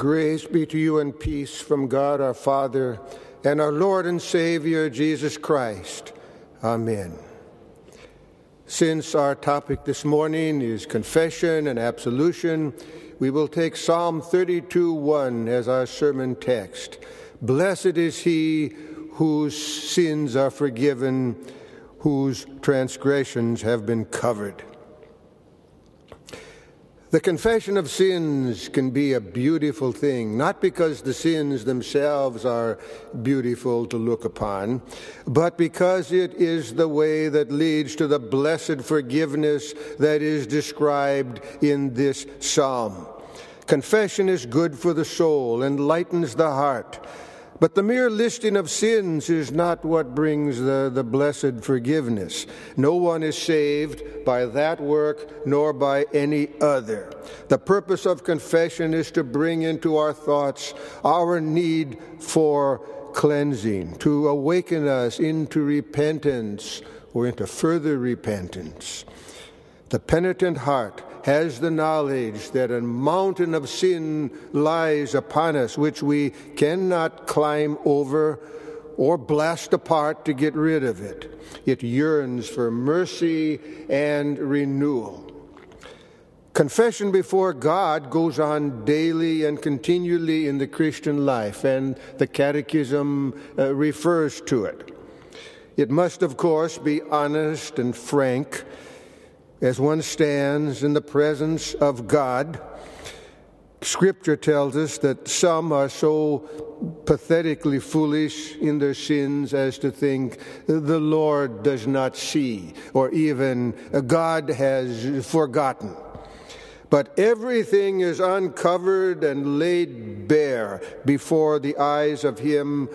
Grace be to you and peace from God our Father and our Lord and Savior Jesus Christ. Amen. Since our topic this morning is confession and absolution, we will take Psalm 32 1 as our sermon text. Blessed is he whose sins are forgiven, whose transgressions have been covered. The confession of sins can be a beautiful thing, not because the sins themselves are beautiful to look upon, but because it is the way that leads to the blessed forgiveness that is described in this psalm. Confession is good for the soul, enlightens the heart but the mere listing of sins is not what brings the, the blessed forgiveness. No one is saved by that work nor by any other. The purpose of confession is to bring into our thoughts our need for cleansing, to awaken us into repentance or into further repentance. The penitent heart has the knowledge that a mountain of sin lies upon us, which we cannot climb over or blast apart to get rid of it. It yearns for mercy and renewal. Confession before God goes on daily and continually in the Christian life, and the Catechism uh, refers to it. It must, of course, be honest and frank as one stands in the presence of God. Scripture tells us that some are so pathetically foolish in their sins as to think the Lord does not see, or even God has forgotten. But everything is uncovered and laid bare before the eyes of Him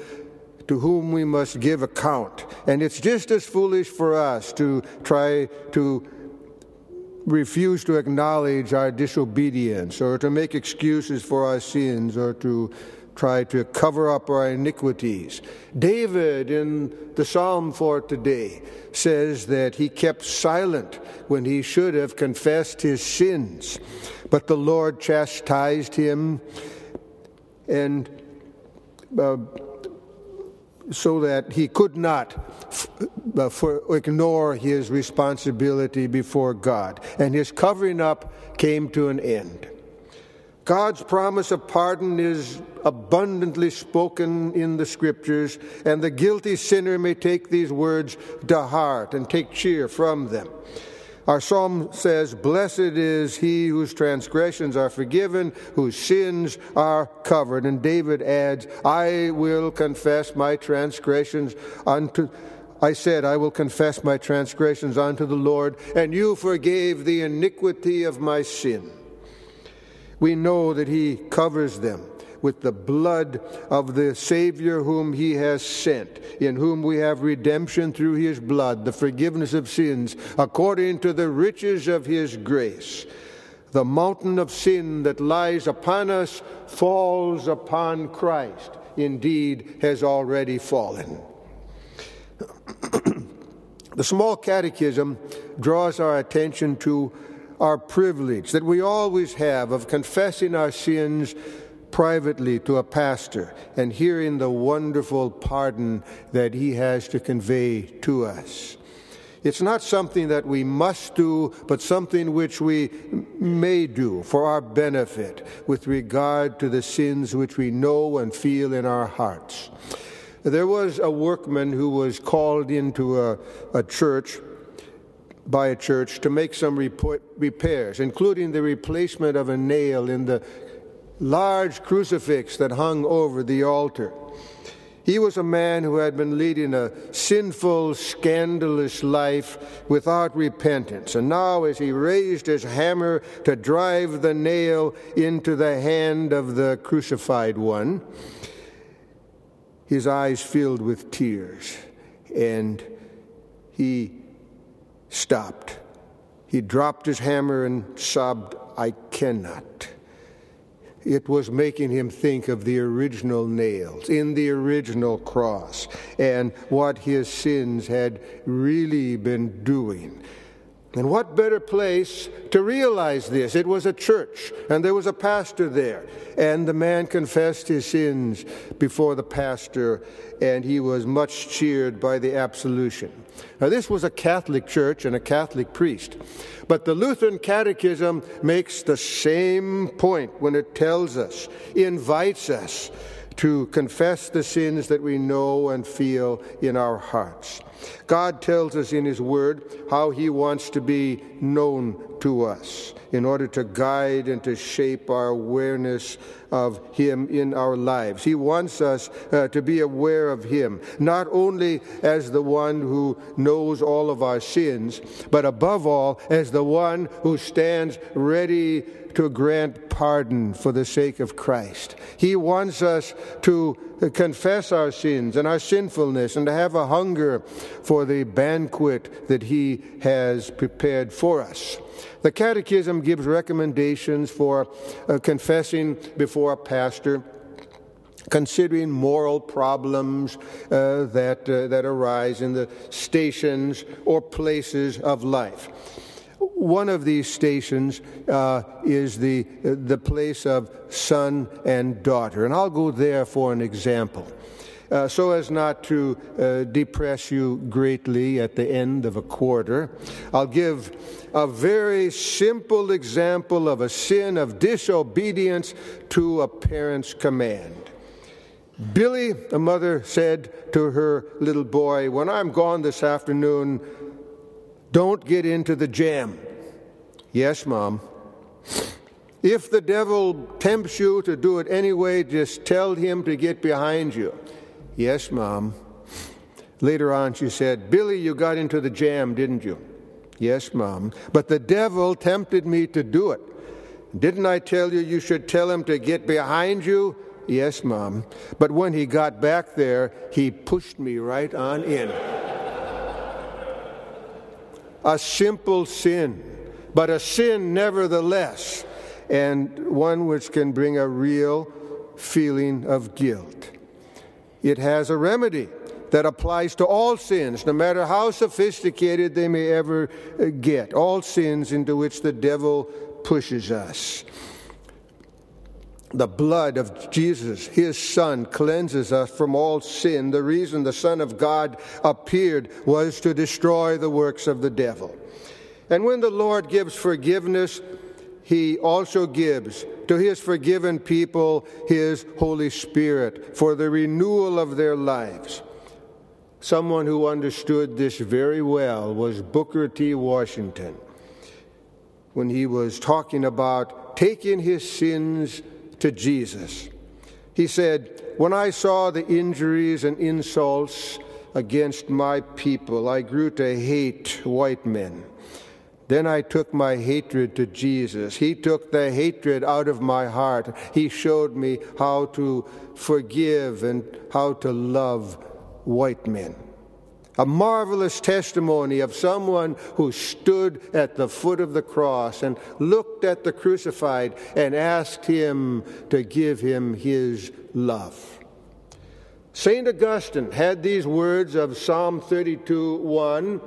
to whom we must give account. And it's just as foolish for us to try to refuse to acknowledge our disobedience or to make excuses for our sins or to try to cover up our iniquities. David, in the psalm for today, says that he kept silent when he should have confessed his sins, but the Lord chastised him and uh, so that he could not uh, for, ignore his responsibility before God. And his covering up came to an end. God's promise of pardon is abundantly spoken in the scriptures, and the guilty sinner may take these words to heart and take cheer from them. Our psalm says, Blessed is he whose transgressions are forgiven, whose sins are covered. And David adds, I will confess my transgressions unto. I said, I will confess my transgressions unto the Lord, and you forgave the iniquity of my sin. We know that he covers them with the blood of the Savior whom He has sent, in whom we have redemption through His blood, the forgiveness of sins, according to the riches of His grace. The mountain of sin that lies upon us falls upon Christ, indeed, has already fallen. the small catechism draws our attention to our privilege that we always have of confessing our sins privately to a pastor and hearing the wonderful pardon that he has to convey to us. It's not something that we must do, but something which we may do for our benefit with regard to the sins which we know and feel in our hearts. There was a workman who was called into a, a church by a church to make some repairs, including the replacement of a nail in the large crucifix that hung over the altar. He was a man who had been leading a sinful, scandalous life without repentance. And now, as he raised his hammer to drive the nail into the hand of the crucified one, his eyes filled with tears, and he stopped. He dropped his hammer and sobbed, I cannot it was making him think of the original nails in the original cross and what his sins had really been doing. And what better place to realize this? It was a church, and there was a pastor there. And the man confessed his sins before the pastor, and he was much cheered by the absolution. Now, this was a Catholic church and a Catholic priest. But the Lutheran Catechism makes the same point when it tells us, invites us to confess the sins that we know and feel in our hearts. God tells us in His Word how He wants to be known to us in order to guide and to shape our awareness of Him in our lives. He wants us uh, to be aware of Him, not only as the one who knows all of our sins, but above all, as the one who stands ready to grant pardon for the sake of Christ. He wants us to confess our sins and our sinfulness and to have a hunger for the banquet that He has prepared for us. The Catechism gives recommendations for uh, confessing before a pastor considering moral problems uh, that, uh, that arise in the stations or places of life. One of these stations uh, is the, the place of son and daughter, and I'll go there for an example. Uh, so as not to uh, depress you greatly at the end of a quarter, I'll give a very simple example of a sin of disobedience to a parent's command. Billy, a mother, said to her little boy, When I'm gone this afternoon, don't get into the jam. Yes, Mom. If the devil tempts you to do it anyway, just tell him to get behind you. Yes, Mom. Later on, she said, Billy, you got into the jam, didn't you? Yes, Mom. But the devil tempted me to do it. Didn't I tell you you should tell him to get behind you? Yes, Mom. But when he got back there, he pushed me right on in. a simple sin, but a sin nevertheless, and one which can bring a real feeling of guilt. It has a remedy that applies to all sins, no matter how sophisticated they may ever uh, get, all sins into which the devil pushes us. The blood of Jesus, his Son, cleanses us from all sin. The reason the Son of God appeared was to destroy the works of the devil. And when the Lord gives forgiveness, he also gives to his forgiven people his Holy Spirit for the renewal of their lives. Someone who understood this very well was Booker T. Washington when he was talking about taking his sins to Jesus. He said, When I saw the injuries and insults against my people, I grew to hate white men. Then I took my hatred to Jesus. He took the hatred out of my heart. He showed me how to forgive and how to love white men. A marvelous testimony of someone who stood at the foot of the cross and looked at the crucified and asked him to give him his love. St. Augustine had these words of Psalm 32 1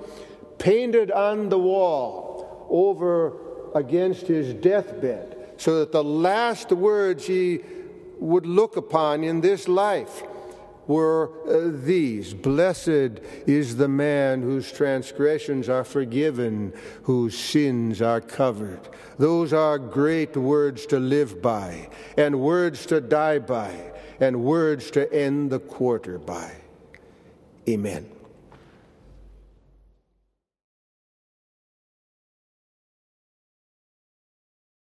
painted on the wall over against his deathbed, so that the last words he would look upon in this life were uh, these Blessed is the man whose transgressions are forgiven, whose sins are covered. Those are great words to live by, and words to die by, and words to end the quarter by. Amen.